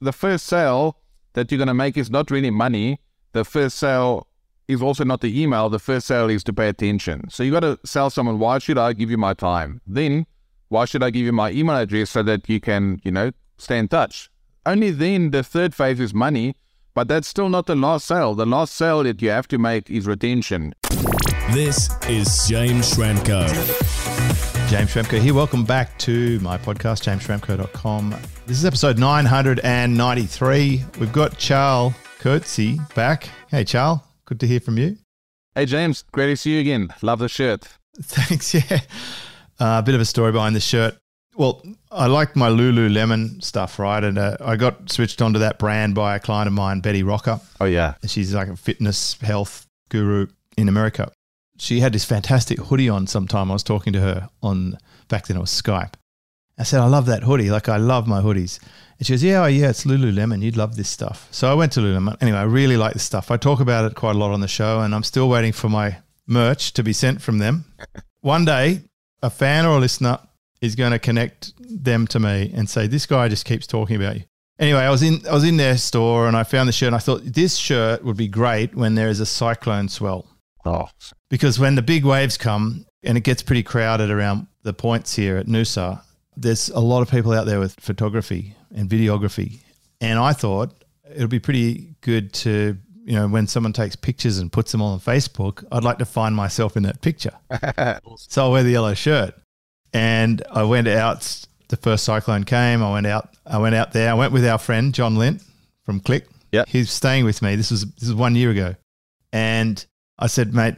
the first sale that you're going to make is not really money. The first sale is also not the email. The first sale is to pay attention. So you got to sell someone, why should I give you my time? Then, why should I give you my email address so that you can, you know, stay in touch? Only then the third phase is money, but that's still not the last sale. The last sale that you have to make is retention. This is James Schramko. James Schramko here. Welcome back to my podcast, jamesschramko.com. This is episode 993. We've got Charles Coetzee back. Hey, Charles. Good to hear from you. Hey, James. Great to see you again. Love the shirt. Thanks. Yeah. Uh, a bit of a story behind the shirt. Well, I like my Lululemon stuff, right? And uh, I got switched onto that brand by a client of mine, Betty Rocker. Oh, yeah. She's like a fitness health guru in America. She had this fantastic hoodie on sometime. I was talking to her on, back then it was Skype. I said, I love that hoodie. Like, I love my hoodies. And she goes, Yeah, yeah, it's Lululemon. You'd love this stuff. So I went to Lululemon. Anyway, I really like this stuff. I talk about it quite a lot on the show, and I'm still waiting for my merch to be sent from them. One day, a fan or a listener is going to connect them to me and say, This guy just keeps talking about you. Anyway, I was in I was in their store and I found the shirt and I thought this shirt would be great when there is a cyclone swell. Oh, Because when the big waves come and it gets pretty crowded around the points here at Noosa, there's a lot of people out there with photography and videography. And I thought it would be pretty good to, you know, when someone takes pictures and puts them on Facebook, I'd like to find myself in that picture. So I wear the yellow shirt. And I went out the first cyclone came, I went out I went out there. I went with our friend John Lint from Kleq. Yeah. He's staying with me. This was this was one year ago. And I said, mate,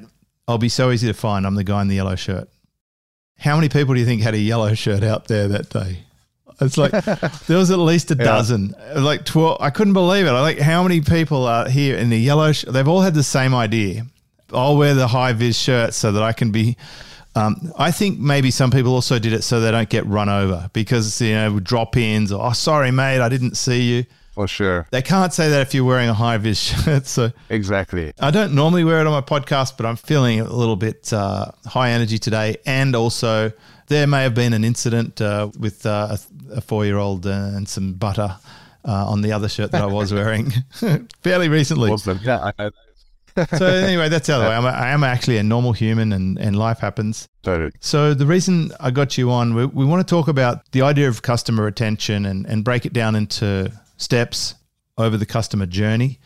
I'll be so easy to find. I'm the guy in the yellow shirt. How many people do you think had a yellow shirt out there that day? It's like there was at least a dozen, like twelve. I couldn't believe it. I like how many people are here in the yellow. Sh- They've all had the same idea. I'll wear the high vis shirt so that I can be. Um, I think maybe some people also did it so they don't get run over because you know drop ins or oh sorry mate I didn't see you. For sure. They can't say that if you're wearing a high vis shirt. So Exactly. I don't normally wear it on my podcast, but I'm feeling a little bit uh, high energy today. And also, there may have been an incident uh, with uh, a, a four year old and some butter uh, on the other shirt that I was wearing fairly recently. Awesome. Yeah, I know. So, anyway, that's the other way. I'm a, I am actually a normal human and, and life happens. Totally. So, the reason I got you on, we, we want to talk about the idea of customer retention and, and break it down into steps over the customer journey.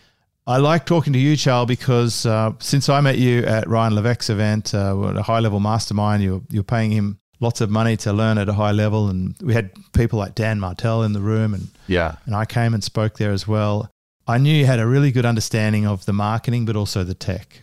I like talking to you, Charles, because uh, since I met you at Ryan Levesque's event, uh, at a high level mastermind, you're, you're paying him lots of money to learn at a high level. And we had people like Dan Martell in the room, and, Yeah. and I came and spoke there as well. I knew you had a really good understanding of the marketing, but also the tech.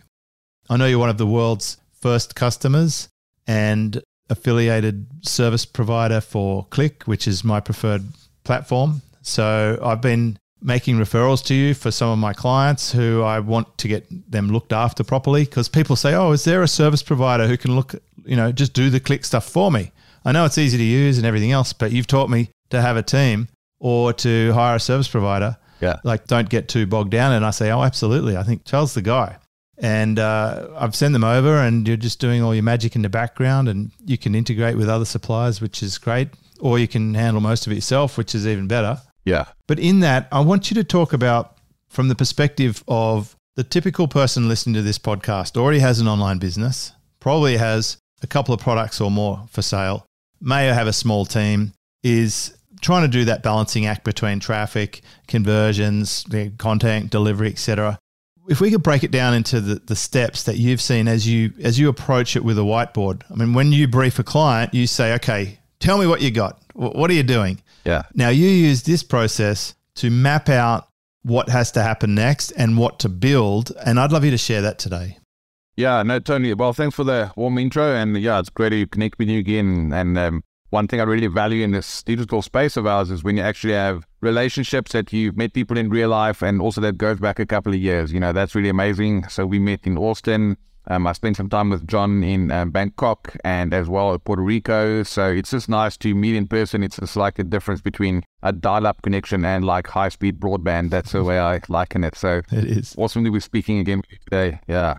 I know you're one of the world's first customers and affiliated service provider for Kleq, which is my preferred platform. So I've been making referrals to you for some of my clients who I want to get them looked after properly because people say, "Oh, is there a service provider who can look, you know, just do the Kleq stuff for me?" I know it's easy to use and everything else, but you've taught me to have a team or to hire a service provider Yeah. like don't get too bogged down and i say oh absolutely i think charles the guy and uh, i've sent them over and you're just doing all your magic in the background and you can integrate with other suppliers which is great or you can handle most of it yourself which is even better Yeah. but in that i want you to talk about from the perspective of the typical person listening to this podcast already has an online business probably has a couple of products or more for sale may have a small team is trying to do that balancing act between traffic, conversions, content delivery, etc. If we could break it down into the, the steps that you've seen as you as you approach it with a whiteboard. I mean, when you brief a client, you say, "Okay, tell me what you got. What are you doing?" Yeah. Now you use this process to map out what has to happen next and what to build, and I'd love you to share that today. Yeah, no, Tony. Well, thanks for the warm intro. And yeah, it's great to connect with you again. And um, one thing I really value in this digital space of ours is when you actually have relationships that you've met people in real life and also that goes back a couple of years. You know, that's really amazing. So we met in Austin. Um, I spent some time with John in um, Bangkok and as well at Puerto Rico. So it's just nice to meet in person. It's just like a difference between a dial up connection and like high speed broadband. That's the way I liken it. So It is. awesome to be speaking again today. Yeah.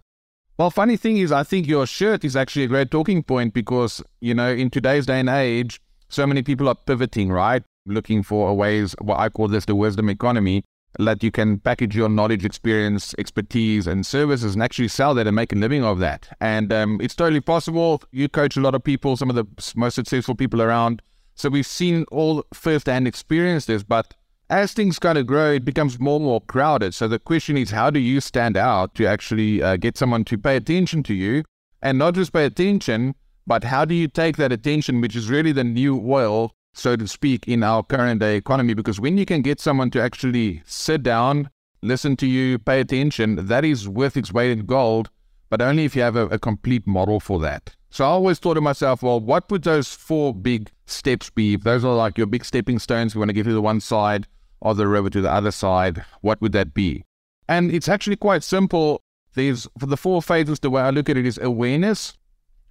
Well, funny thing is, I think your shirt is actually a great talking point because, you know, in today's day and age, so many people are pivoting, right? looking for ways, what I call this the wisdom economy, that you can package your knowledge, experience, expertise, and services and actually sell that and make a living of that. And um, it's totally possible. You coach a lot of people, some of the most successful people around. So we've seen all firsthand experience this, but as things kind of grow, it becomes more and more crowded. So the question is, how do you stand out to actually uh, get someone to pay attention to you? And not just pay attention, but how do you take that attention, which is really the new oil, so to speak, in our current day economy? Because when you can get someone to actually sit down, listen to you, pay attention, that is worth its weight in gold, but only if you have a, a complete model for that. So I always thought to myself, well, what would those four big steps be? If those are like your big stepping stones, you want to get to the one side, of the river to the other side, what would that be? And it's actually quite simple. There's for the four phases, the way I look at it is awareness,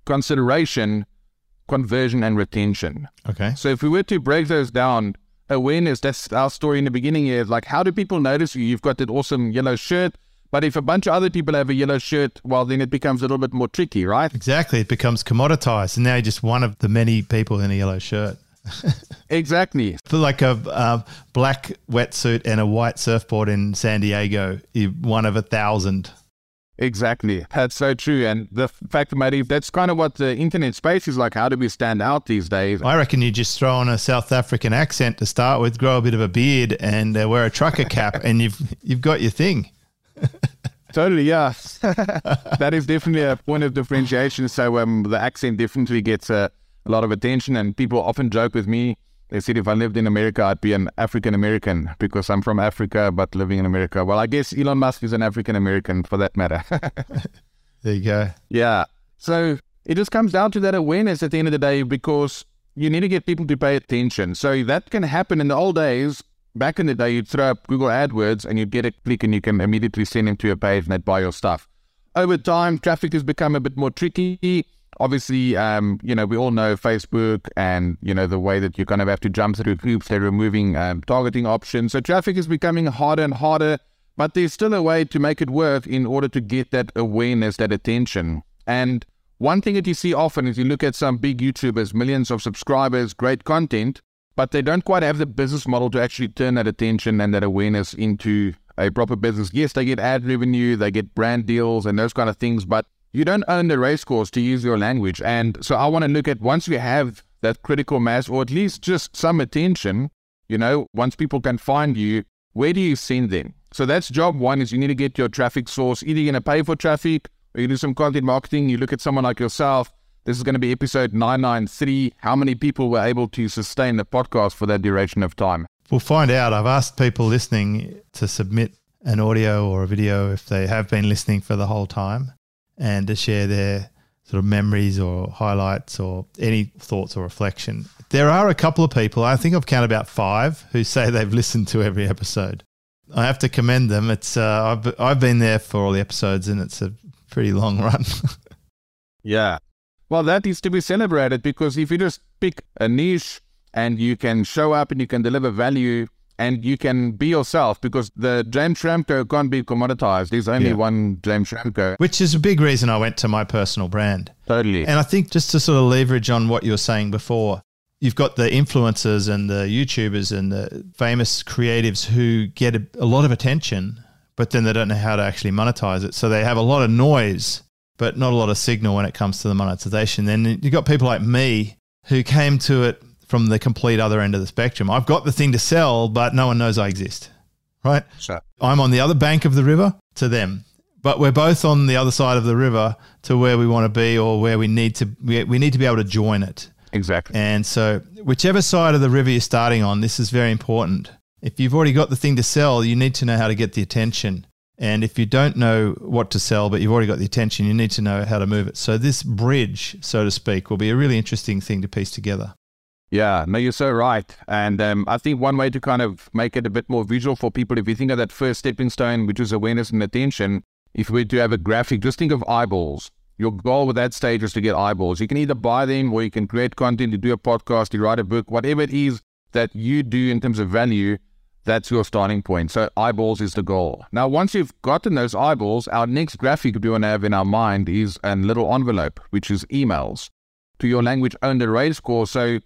consideration, conversion, and retention. Okay. So if we were to break those down, awareness, that's our story in the beginning here. Like, how do people notice you? You've got that awesome yellow shirt. But if a bunch of other people have a yellow shirt, well, then it becomes a little bit more tricky, right? Exactly. It becomes commoditized. And now you're just one of the many people in a yellow shirt. exactly. For like a uh, black wetsuit and a white surfboard in San Diego, you're one of a thousand. Exactly. That's so true. And the fact, Matty, that's kind of what the internet space is like. How do we stand out these days? I reckon you just throw on a South African accent to start with, grow a bit of a beard, and uh, wear a trucker cap, and you've you've got your thing. totally, yeah. that is definitely a point of differentiation. So um, the accent definitely gets a a lot of attention. And people often joke with me. They said if I lived in America, I'd be an African American because I'm from Africa but living in America. Well, I guess Elon Musk is an African American for that matter. there you go. Yeah. So it just comes down to that awareness at the end of the day because you need to get people to pay attention. So that can happen in the old days. Back in the day, you'd throw up Google AdWords and you'd get a click and you can immediately send them to a page and they'd buy your stuff. Over time, traffic has become a bit more tricky obviously, um, you know, we all know Facebook and, you know, the way that you kind of have to jump through hoops. They're removing um, targeting options. So traffic is becoming harder and harder, but there's still a way to make it work in order to get that awareness, that attention. And one thing that you see often is you look at some big YouTubers, millions of subscribers, great content, but they don't quite have the business model to actually turn that attention and that awareness into a proper business. Yes, they get ad revenue, they get brand deals and those kind of things, but you don't own the race course to use your language. And so I want to look at once we have that critical mass, or at least just some attention, you know, once people can find you, where do you send them? So that's job one is you need to get your traffic source. Either you're going to pay for traffic or you do some content marketing. You look at someone like yourself. This is going to be episode 993. How many people were able to sustain the podcast for that duration of time? We'll find out. I've asked people listening to submit an audio or a video if they have been listening for the whole time and to share their sort of memories or highlights or any thoughts or reflection. There are a couple of people, I think I've counted about five, who say they've listened to every episode. I have to commend them. It's uh, I've I've been there for all the episodes, and it's a pretty long run. yeah, well, that is to be celebrated because if you just pick a niche and you can show up and you can deliver value and you can be yourself because the James Schramko can't be commoditized. There's only yeah. one James Schramko. Which is a big reason I went to my personal brand. Totally. And I think just to sort of leverage on what you were saying before, you've got the influencers and the YouTubers and the famous creatives who get a, a lot of attention, but then they don't know how to actually monetize it. So they have a lot of noise, but not a lot of signal when it comes to the monetization. Then you've got people like me who came to it from the complete other end of the spectrum. I've got the thing to sell, but no one knows I exist. Right? Sure. I'm on the other bank of the river to them. But we're both on the other side of the river to where we want to be or where we need to we, we need to be able to join it. Exactly. And so whichever side of the river you're starting on, this is very important. If you've already got the thing to sell, you need to know how to get the attention. And if you don't know what to sell, but you've already got the attention, you need to know how to move it. So, this bridge, so to speak, will be a really interesting thing to piece together. Yeah, no, you're so right. And um, I think one way to kind of make it a bit more visual for people, if you think of that first stepping stone, which is awareness and attention, if we to have a graphic, just think of eyeballs. Your goal with that stage is to get eyeballs. You can either buy them or you can create content, you do a podcast, you write a book, whatever it is that you do in terms of value, that's your starting point. So eyeballs is the goal. Now, once you've gotten those eyeballs, our next graphic we want to have in our mind is a little envelope, which is emails to your language owned array score. So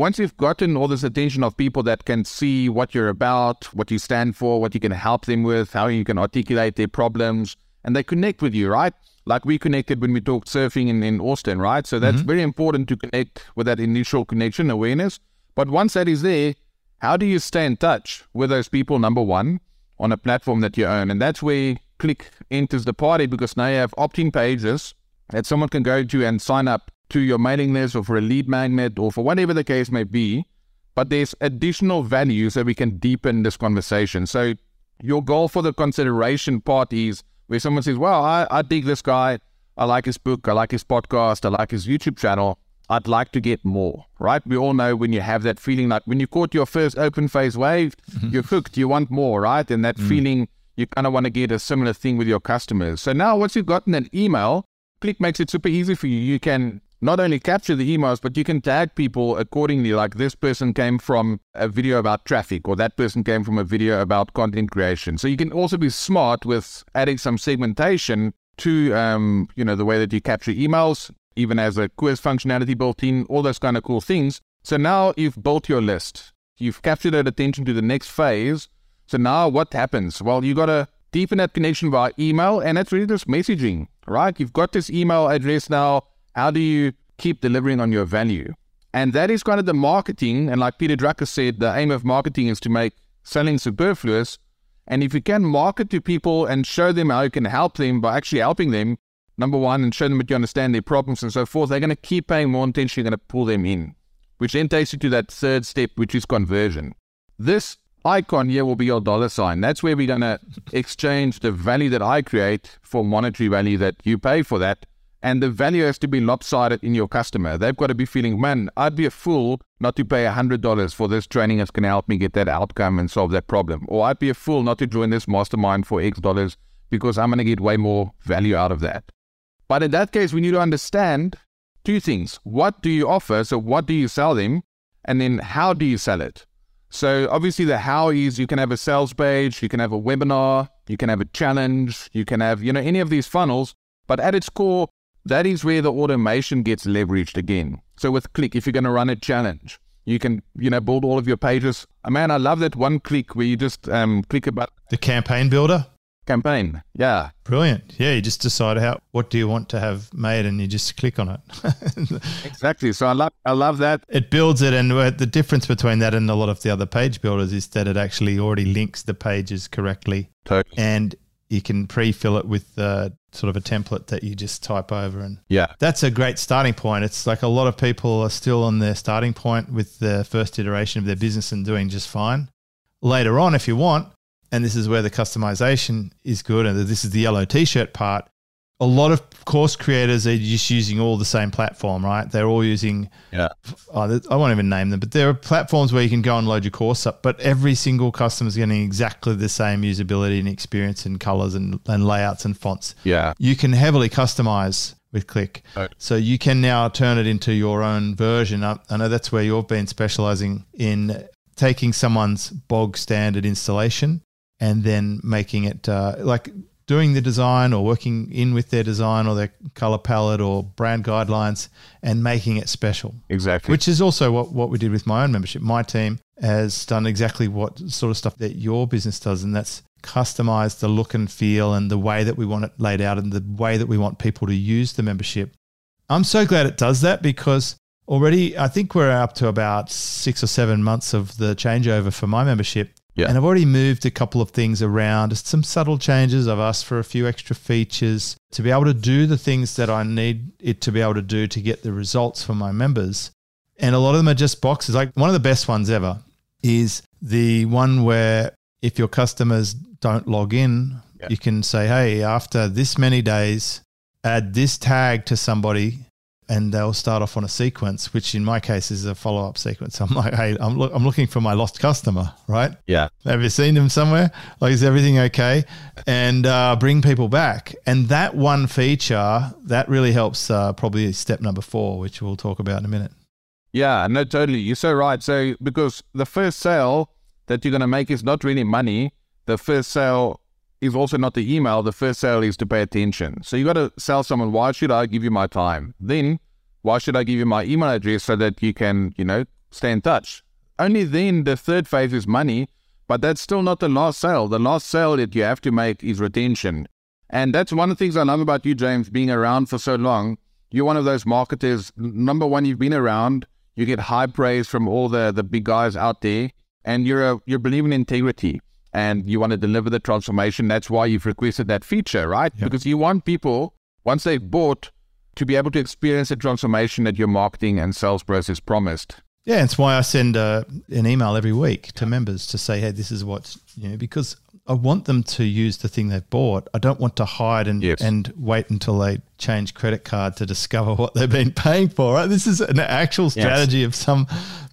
once you've gotten all this attention of people that can see what you're about, what you stand for, what you can help them with, how you can articulate their problems, and they connect with you, right? Like we connected when we talked surfing in, in Austin, right? So that's mm-hmm. very important to connect with that initial connection awareness. But once that is there, how do you stay in touch with those people, number one, on a platform that you own? And that's where Kleq enters the party because now you have opt in pages that someone can go to and sign up to your mailing list or for a lead magnet or for whatever the case may be. But there's additional value so we can deepen this conversation. So your goal for the consideration part is where someone says, Well, I, I dig this guy. I like his book. I like his podcast. I like his YouTube channel. I'd like to get more, right? We all know when you have that feeling like when you caught your first open phase wave, mm-hmm. you're hooked, you want more, right? And that mm. feeling, you kind of want to get a similar thing with your customers. So now once you've gotten an email, Kleq makes it super easy for you. You can not only capture the emails, but you can tag people accordingly. Like this person came from a video about traffic, or that person came from a video about content creation. So you can also be smart with adding some segmentation to, um, you know, the way that you capture emails, even as a quiz functionality built in, all those kind of cool things. So now you've built your list. You've captured that attention to the next phase. So now what happens? Well, you got to deepen that connection via email, and that's really just messaging, right? You've got this email address now how do you keep delivering on your value? And that is kind of the marketing. And like Peter Drucker said, the aim of marketing is to make selling superfluous. And if you can market to people and show them how you can help them by actually helping them, number one, and show them that you understand their problems and so forth, they're going to keep paying more attention. You're going to pull them in, which then takes you to that third step, which is conversion. This icon here will be your dollar sign. That's where we're going to exchange the value that I create for monetary value that you pay for that. And the value has to be lopsided in your customer. They've got to be feeling, man, I'd be a fool not to pay $100 for this training that's going to help me get that outcome and solve that problem. Or I'd be a fool not to join this mastermind for X dollars because I'm going to get way more value out of that. But in that case, we need to understand two things. What do you offer? So, what do you sell them? And then, how do you sell it? So, obviously, the how is you can have a sales page, you can have a webinar, you can have a challenge, you can have, you know, any of these funnels. But at its core, that is where the automation gets leveraged again. So with Kleq, if you're going to run a challenge, you can, you know, build all of your pages. Uh, man, I love that one click where you just um, click button. the campaign builder. Campaign, yeah, brilliant. Yeah, you just decide how what do you want to have made, and you just click on it. exactly. So I love, I love that. It builds it, and the difference between that and a lot of the other page builders is that it actually already links the pages correctly, totally. and you can pre-fill it with uh, sort of a template that you just type over and yeah. that's a great starting point. It's like a lot of people are still on their starting point with the first iteration of their business and doing just fine. Later on if you want and this is where the customization is good and this is the yellow t-shirt part a lot of course creators are just using all the same platform, right? They're all using, yeah. Oh, I won't even name them, but there are platforms where you can go and load your course up. But every single customer is getting exactly the same usability and experience and colors and, and layouts and fonts. Yeah, you can heavily customize with Kleq, right. so you can now turn it into your own version. I, I know that's where you've been specializing in taking someone's bog standard installation and then making it uh, like doing the design or working in with their design or their color palette or brand guidelines and making it special. Exactly. Which is also what, what we did with my own membership. My team has done exactly what sort of stuff that your business does, and that's customize the look and feel and the way that we want it laid out and the way that we want people to use the membership. I'm so glad it does that because already I think we're up to about six or seven months of the changeover for my membership. Yeah. And I've already moved a couple of things around, just some subtle changes. I've asked for a few extra features to be able to do the things that I need it to be able to do to get the results for my members. And a lot of them are just boxes. Like one of the best ones ever is the one where if your customers don't log in, yeah. you can say, hey, after this many days, add this tag to somebody and they'll start off on a sequence, which in my case is a follow up sequence. I'm like, hey, I'm, lo- I'm looking for my lost customer, right? Yeah. Have you seen them somewhere? Like, is everything okay? And uh, bring people back. And that one feature, that really helps uh, probably step number four, which we'll talk about in a minute. Yeah, no, totally. You're so right. So, because the first sale that you're going to make is not really money, the first sale is also not the email. The first sale is to pay attention. So you got to sell someone, why should I give you my time? Then, why should I give you my email address so that you can, you know, stay in touch. Only then the third phase is money, but that's still not the last sale. The last sale that you have to make is retention. And that's one of the things I love about you, James, being around for so long. You're one of those marketers. Number one, you've been around. You get high praise from all the, the big guys out there, and you're a, you're believing in integrity and you want to deliver the transformation. That's why you've requested that feature, right? Yep. Because you want people once they've bought to be able to experience the transformation that your marketing and sales process promised. Yeah, it's why I send uh, an email every week to members to say, "Hey, this is what's you know," because I want them to use the thing they've bought. I don't want to hide and Yes. and wait until they change credit card to discover what they've been paying for. Right? This is an actual strategy of some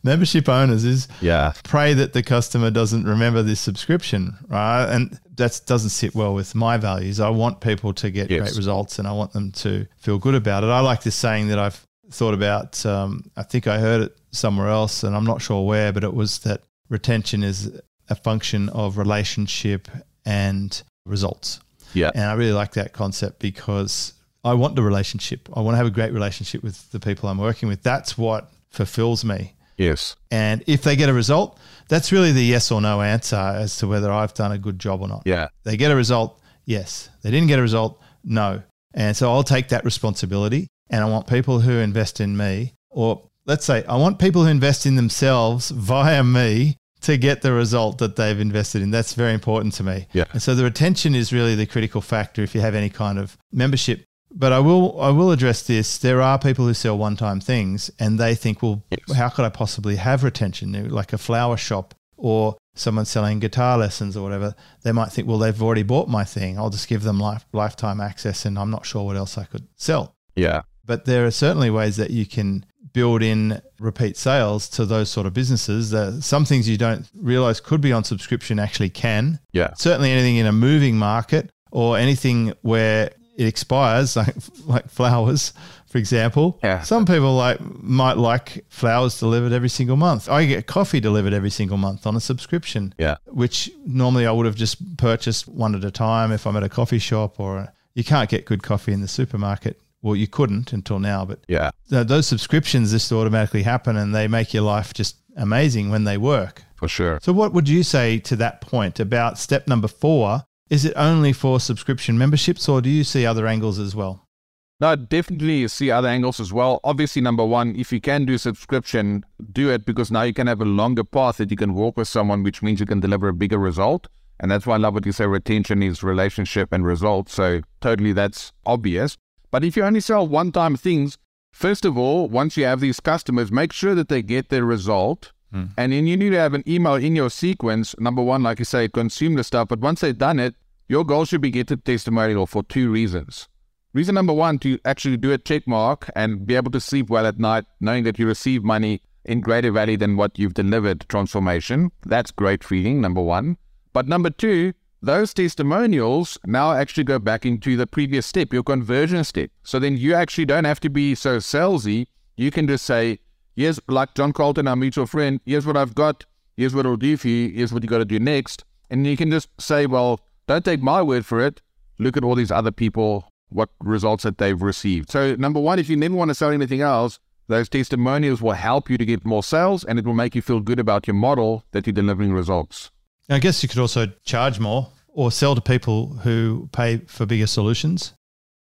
membership owners is Yeah. pray that the customer doesn't remember this subscription, right? And that doesn't sit well with my values. I want people to get Yes. great results and I want them to feel good about it. I like this saying that I've thought about. Um, I think I heard it somewhere else and I'm not sure where, but it was that retention is a function of relationship and results. Yeah. And I really like that concept because I want the relationship. I want to have a great relationship with the people I'm working with. That's what fulfills me. Yes. And if they get a result, that's really the yes or no answer as to whether I've done a good job or not. Yeah. They get a result, yes. They didn't get a result, no. And so I'll take that responsibility. And I want people who invest in me, or let's say, I want people who invest in themselves via me to get the result that they've invested in. That's very important to me. Yeah. And so the retention is really the critical factor if you have any kind of membership. But I will I will address this. There are people who sell one time things and they think, well, Yes. how could I possibly have retention? Like a flower shop or someone selling guitar lessons or whatever. They might think, well, they've already bought my thing. I'll just give them life, lifetime access and I'm not sure what else I could sell. Yeah. But there are certainly ways that you can build in repeat sales to those sort of businesses. That some things you don't realize could be on subscription actually can. Yeah. Certainly anything in a moving market or anything where it expires, like like flowers, for example. Yeah. Some people like might like flowers delivered every single month. I get coffee delivered every single month on a subscription Yeah. which normally I would have just purchased one at a time if I'm at a coffee shop or you can't get good coffee in the supermarket. Well, you couldn't until now, but Yeah. th- those subscriptions just automatically happen and they make your life just amazing when they work. For sure. So, what would you say to that point about step number four? Is it only for subscription memberships or do you see other angles as well? No, definitely see other angles as well. Obviously, number one, if you can do subscription, do it because now you can have a longer path that you can walk with someone, which means you can deliver a bigger result. And that's why I love what you say retention is relationship and results. So totally that's obvious. But if you only sell one time things, first of all, once you have these customers, make sure that they get their result. Hmm. And then you need to have an email in your sequence. Number one, like you say, consume the stuff. But once they've done it, your goal should be get a testimonial for two reasons. Reason number one, to actually do a check mark and be able to sleep well at night, knowing that you receive money in greater value than what you've delivered transformation. That's great feeling, number one. But number two, those testimonials now actually go back into the previous step, your conversion step. So then you actually don't have to be so salesy. You can just say, here's like John Carlton, our mutual friend, here's what I've got, here's what I'll do for you, here's what you got to do next. And you can just say, well, don't take my word for it. Look at all these other people, what results that they've received. So, number one, if you never want to sell anything else, those testimonials will help you to get more sales and it will make you feel good about your model that you're delivering results. I guess you could also charge more or sell to people who pay for bigger solutions.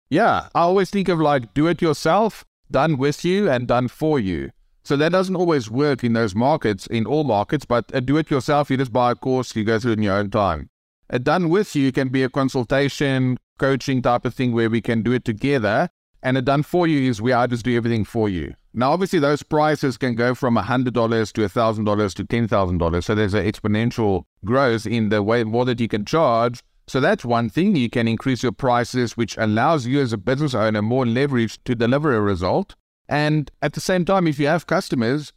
Yeah, I always think of like do it yourself, done with you, and done for you. So that doesn't always work in those markets, in all markets, but a do it yourself, you just buy a course, you go through it in your own time. A done with you can be a consultation, coaching type of thing where we can do it together. And a done for you is where I just do everything for you. Now, obviously, those prices can go from $100 to $1,000 to $10,000. So there's an exponential growth in the way more that you can charge. So that's one thing. You can increase your prices, which allows you as a business owner more leverage to deliver a result. And at the same time, if you have customers,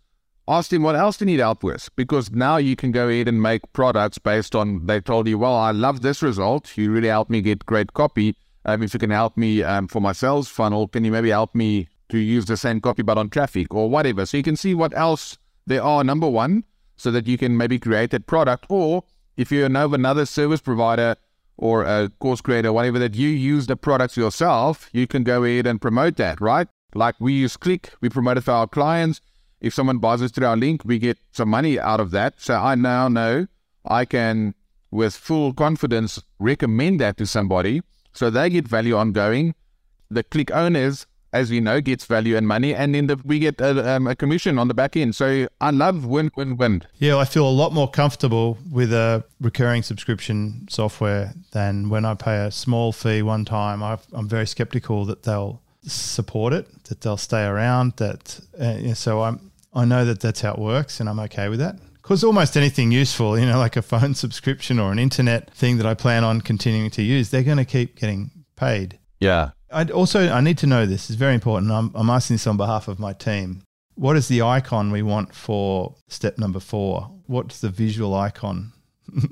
ask them what else they need help with because now you can go ahead and make products based on they told you, well, I love this result. You really helped me get great copy. Um, if you can help me um, for my sales funnel, can you maybe help me to use the same copy but on traffic or whatever? So you can see what else there are, number one, so that you can maybe create that product. Or if you know of another service provider or a course creator, whatever, that you use the products yourself, you can go ahead and promote that, right? Like we use Kleq, we promote it for our clients. if someone buys us through our link, we get some money out of that. So I now know I can, with full confidence, recommend that to somebody so they get value ongoing. The Kleq owners, as we know, gets value and money, and then the, we get a, um, a commission on the back end. So I love win, win, win. Yeah, I feel a lot more comfortable with a recurring subscription software than when I pay a small fee one time. i am very skeptical that they'll support it, that they'll stay around. That uh, so I'm I know that that's how it works, and I'm okay with that. Because almost anything useful, you know, like a phone subscription or an internet thing that I plan on continuing to use, they're going to keep getting paid. Yeah. I also I need to know this. It's very important. I'm, I'm asking this on behalf of my team. What is the icon we want for step number four? What's the visual icon?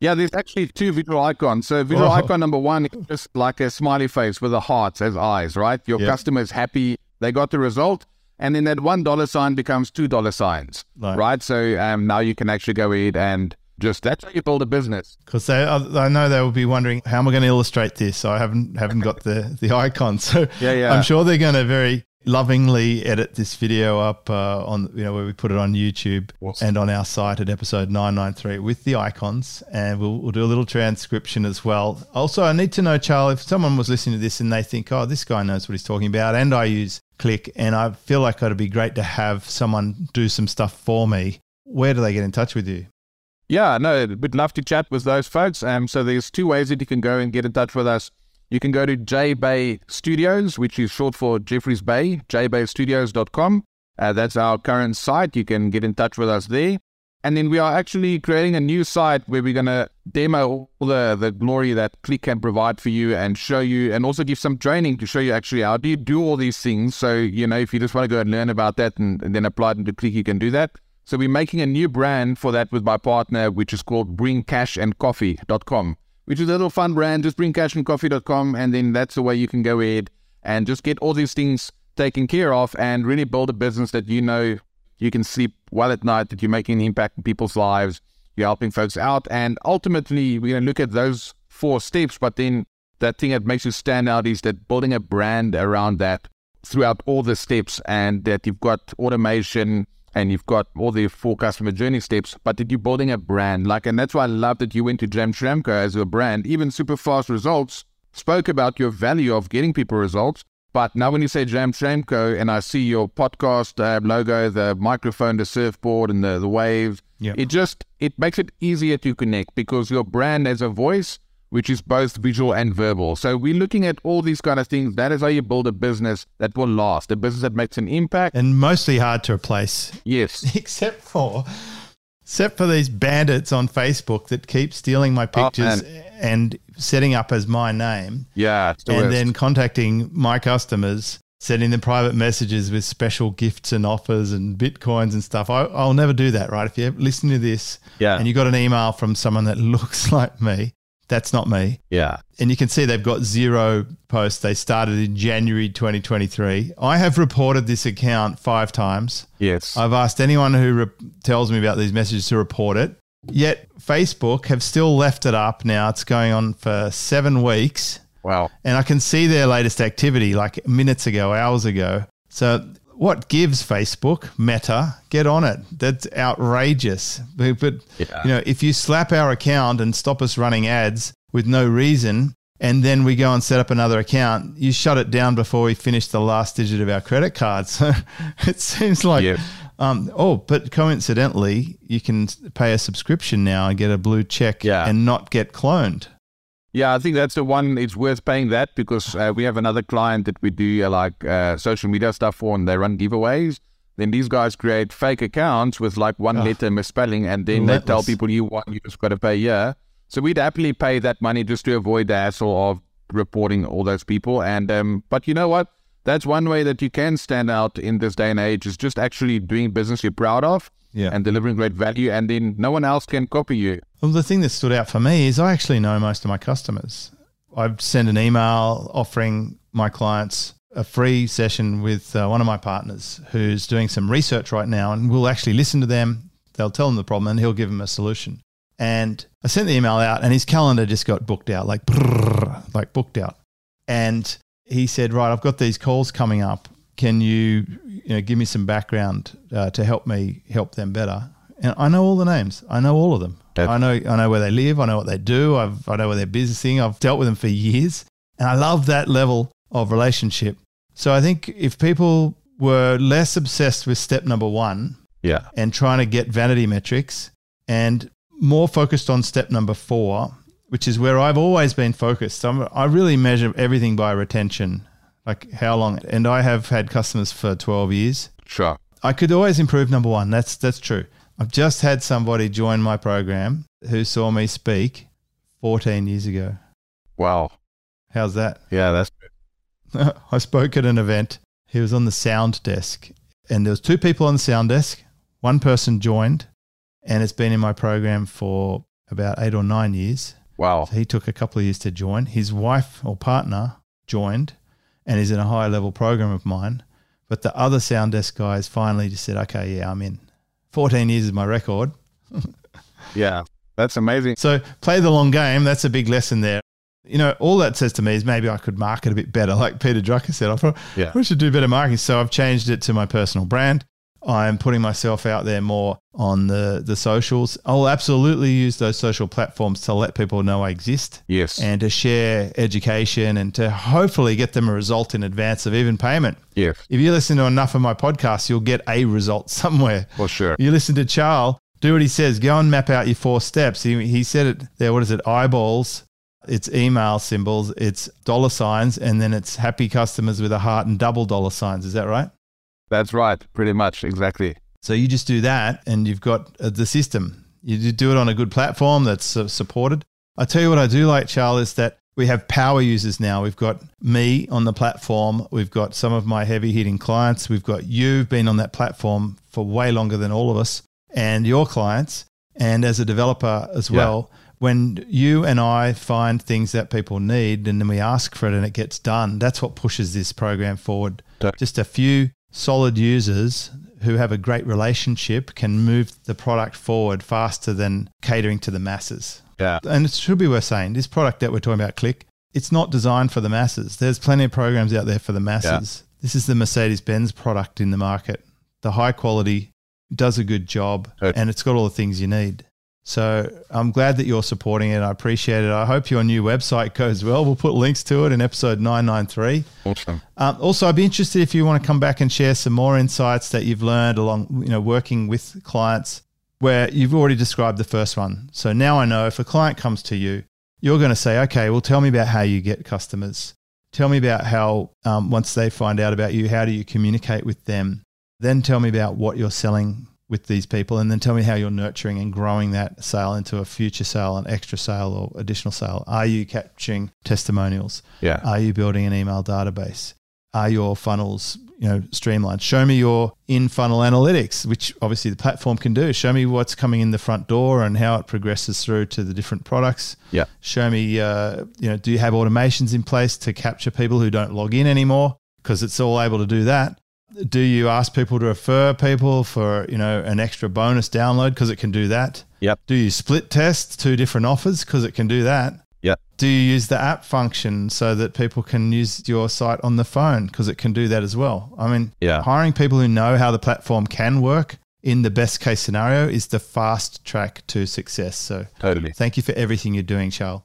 Yeah, there's actually two visual icons. So visual oh. icon number one is just like a smiley face with a heart as eyes, right? Your yep. customer is happy, they got the result, and then that one dollar sign becomes two dollar signs, right? right? So um, now you can actually go ahead and just that's how you build a business. Because they, I know they will be wondering how am I going to illustrate this. I haven't haven't got the the icon, so yeah, yeah. I'm sure they're going to very lovingly edit this video up uh, on you know where we put it on YouTube awesome. and on our site at episode 993 with the icons and we'll, we'll do a little transcription as well. Also, I need to know, Charlie, if someone was listening to this and they think, oh, this guy knows what he's talking about, and I use Kleq, and I feel like it'd be great to have someone do some stuff for me. Where do they get in touch with you? Yeah, no, we'd love to chat with those folks. Um, so there's two ways that you can go and get in touch with us. You can go to J Bay Studios, which is short for Jeffreys Bay, jbaystudios.com. Uh, that's our current site. You can get in touch with us there. And then we are actually creating a new site where we're going to demo all the, the glory that Kleq can provide for you and show you, and also give some training to show you actually how do you do all these things. So, you know, if you just want to go and learn about that and, and then apply it into Kleq, you can do that. So we're making a new brand for that with my partner, which is called bringcashandcoffee.com which is a little fun brand. Just bring cashandcoffee.com, and then that's the way you can go ahead and just get all these things taken care of and really build a business that you know you can sleep well at night, that you're making an impact in people's lives, you're helping folks out. And ultimately, we're going to look at those four steps, but then that thing that makes you stand out is that building a brand around that throughout all the steps and that you've got automation and you've got all the four customer journey steps, but that you're building a brand. Like, and that's why I love that you went to James Schramko as a brand. Even super fast results spoke about your value of getting people results. But now when you say James Schramko and I see your podcast uh, logo, the microphone, the surfboard and the, the waves, yep. it just, it makes it easier to connect because your brand has a voice which is both visual and verbal. So we're looking at all these kind of things. That is how you build a business that will last, a business that makes an impact. And mostly hard to replace. Yes. Except for except for these bandits on Facebook that keep stealing my oh, pictures oh, and setting up as my name. Yeah. and worst. then contacting my customers, sending them private messages with special gifts and offers and bitcoins and stuff. I, will never do that, right? If you listen to this yeah. and you got an email from someone that looks like me, that's not me. Yeah. And you can see they've got zero posts. They started in January 2023. I have reported this account five times. Yes. I've asked anyone who re- tells me about these messages to report it. Yet Facebook have still left it up now. It's going on for seven weeks. Wow. And I can see their latest activity like minutes ago, hours ago. So what gives Facebook Meta? Get on it. That's outrageous. But, but yeah. you know, if you slap our account and stop us running ads with no reason, and then we go and set up another account, you shut it down before we finish the last digit of our credit card. So it seems like. Yep. Um, oh, but coincidentally, you can pay a subscription now and get a blue check yeah. and not get cloned. Yeah, I think that's the one. It's worth paying that because uh, we have another client that we do uh, like uh, social media stuff for, and they run giveaways. Then these guys create fake accounts with like one oh, letter misspelling, and then relentless. they tell people you want you just got to pay yeah. So we'd happily pay that money just to avoid the hassle of reporting all those people. And um, but you know what? That's one way that you can stand out in this day and age is just actually doing business you're proud of yeah. and delivering great value, and then no one else can copy you. Well, the thing that stood out for me is I actually know most of my customers. I've sent an email offering my clients a free session with uh, one of my partners who's doing some research right now, and we'll actually listen to them. They'll tell them the problem, and he'll give them a solution. And I sent the email out, and his calendar just got booked out, like brrr, like booked out. And he said, "Right, I've got these calls coming up can you, you know, give me some background uh, to help me help them better? And I know all the names. I know all of them. I know I know where they live. I know what they do. I've, I know where they're businessing. I've dealt with them for years, and I love that level of relationship. So I think if people were less obsessed with step number one Yeah. and trying to get vanity metrics and more focused on step number four, which is where I've always been focused. I'm, I really measure everything by retention, like how long. And I have had customers for 12 years. Sure. I could always improve number one. That's that's true. I've just had somebody join my program who saw me speak 14 years ago. Wow. How's that? Yeah, that's true. I spoke at an event. He was on the sound desk, and there was two people on the sound desk. One person joined, and it's been in my program for about eight or nine years. wow. So he took a couple of years to join. His wife or partner joined, and is in a high level program of mine. But the other sound desk guys finally just said, "Okay, yeah, I'm in." Fourteen years is my record. Yeah. That's amazing. So play the long game. That's a big lesson there. You know, all that says to me is maybe I could market a bit better. Like Peter Drucker said, I thought Yeah. we should do better marketing. So I've changed it to my personal brand. I'm putting myself out there more on the, the socials. I'll absolutely use those social platforms to let people know I exist Yes. and to share education and to hopefully get them a result in advance of even payment. yes. If you listen to enough of my podcasts, you'll get a result somewhere. For sure. You listen to Charles, do what he says. Go and map out your four steps. He, he said it there. What is it? Eyeballs. It's email symbols. It's dollar signs, and then it's happy customers with a heart and double dollar signs. Is that right? That's right. Pretty much. Exactly. So you just do that, and you've got uh, the system. You do- it on a good platform that's uh, supported. I tell you what I do like, Charles, is that we have power users now. We've got me on the platform. We've got some of my heavy hitting clients. We've got you've been on that platform for way longer than all of us and your clients. And as a developer as Yeah. well, when you and I find things that people need and then we ask for it and it gets done, that's what pushes this program forward. Just a few solid users who have a great relationship can move the product forward faster than catering to the masses. Yeah. And it should be worth saying this product that we're talking about, Kleq, it's not designed for the masses. There's plenty of programs out there for the masses. This is the Mercedes Benz product in the market. The high quality does a good job Totally. and it's got all the things you need. So I'm glad that you're supporting it. I appreciate it. I hope your new website goes well. We'll put links to it in episode 993. Awesome. Um, also, I'd be interested if you want to come back and share some more insights that you've learned along, you know, working with clients where you've already described the first one. So now I know if a client comes to you, you're going to say, okay, well, tell me about how you get customers. Tell me about how, um, once they find out about you, how do you communicate with them? Then tell me about what you're selling with these people. And then tell me how you're nurturing and growing that sale into a future sale, an extra sale, or additional sale. Are you capturing testimonials? Yeah. Are you building an email database? Are your funnels, you know, streamlined? Show me your in-funnel analytics, which obviously the platform can do. Show me what's coming in the front door and how it progresses through to the different products. Yeah. Show me, uh, you know, do you have automations in place to capture people who don't log in anymore? Because it's all able to do that. Do you ask people to refer people for, you know, an extra bonus download because it can do that? Yep. Do you split test two different offers because it can do that? Yep. Do you use the app function so that people can use your site on the phone because it can do that as well? I mean, Yeah. hiring people who know how the platform can work in the best case scenario is the fast track to success. So Totally. thank you for everything you're doing, Charles.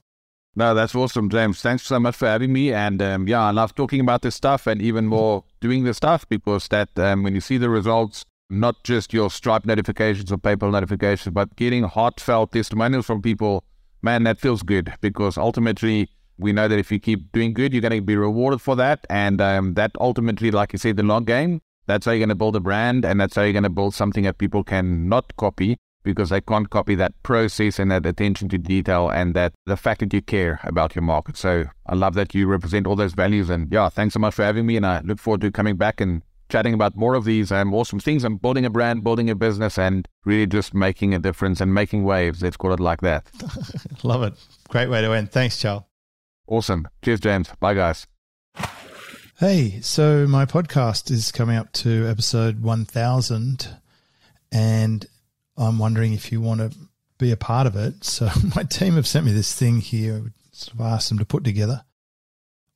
No, that's awesome, James. Thanks so much for having me. And um, yeah, I love talking about this stuff and even more doing the stuff because that um, when you see the results, not just your Stripe notifications or PayPal notifications, but getting heartfelt testimonials from people, man, that feels good because ultimately we know that if you keep doing good, you're going to be rewarded for that. And um, that ultimately, like you said, the long game, that's how you're going to build a brand and that's how you're going to build something that people can not copy because they can't copy that process and that attention to detail and that the fact that you care about your market. So I love that you represent all those values. And yeah, thanks so much for having me. And I look forward to coming back and chatting about more of these um, awesome things. I'm building a brand, building a business, and really just making a difference and making waves. Let's call it like that. Love it. Great way to end. Thanks, Charles. Awesome. Cheers, James. Bye, guys. Hey, so my podcast is coming up to episode 1000, and I'm wondering if you want to be a part of it. So, my team have sent me this thing here, sort of asked them to put together.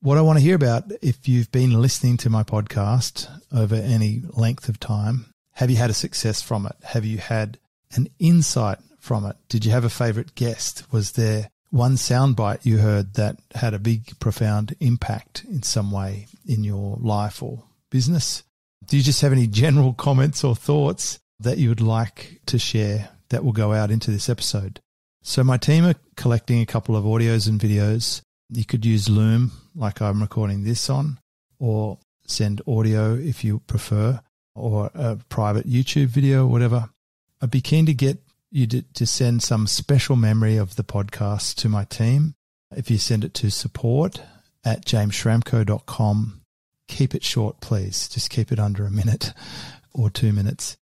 what I want to hear about, if you've been listening to my podcast over any length of time, have you had a success from it? Have you had an insight from it? Did you have a favorite guest? Was there one soundbite you heard that had a big, profound impact in some way in your life or business? Do you just have any general comments or thoughts that you would like to share that will go out into this episode? So, my team are collecting a couple of audios and videos. You could use Loom, like I'm recording this on, or send audio if you prefer, or a private YouTube video, whatever. I'd be keen to get you to, send some special memory of the podcast to my team. If you send it to support at jamesschramko.com, keep it short, please. Just keep it under a minute or two minutes.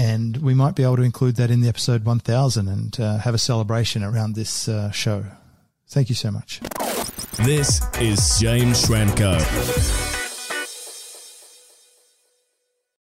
And we might be able to include that in the episode 1000 and uh, have a celebration around this uh, show. Thank you so much. This is James Schramko.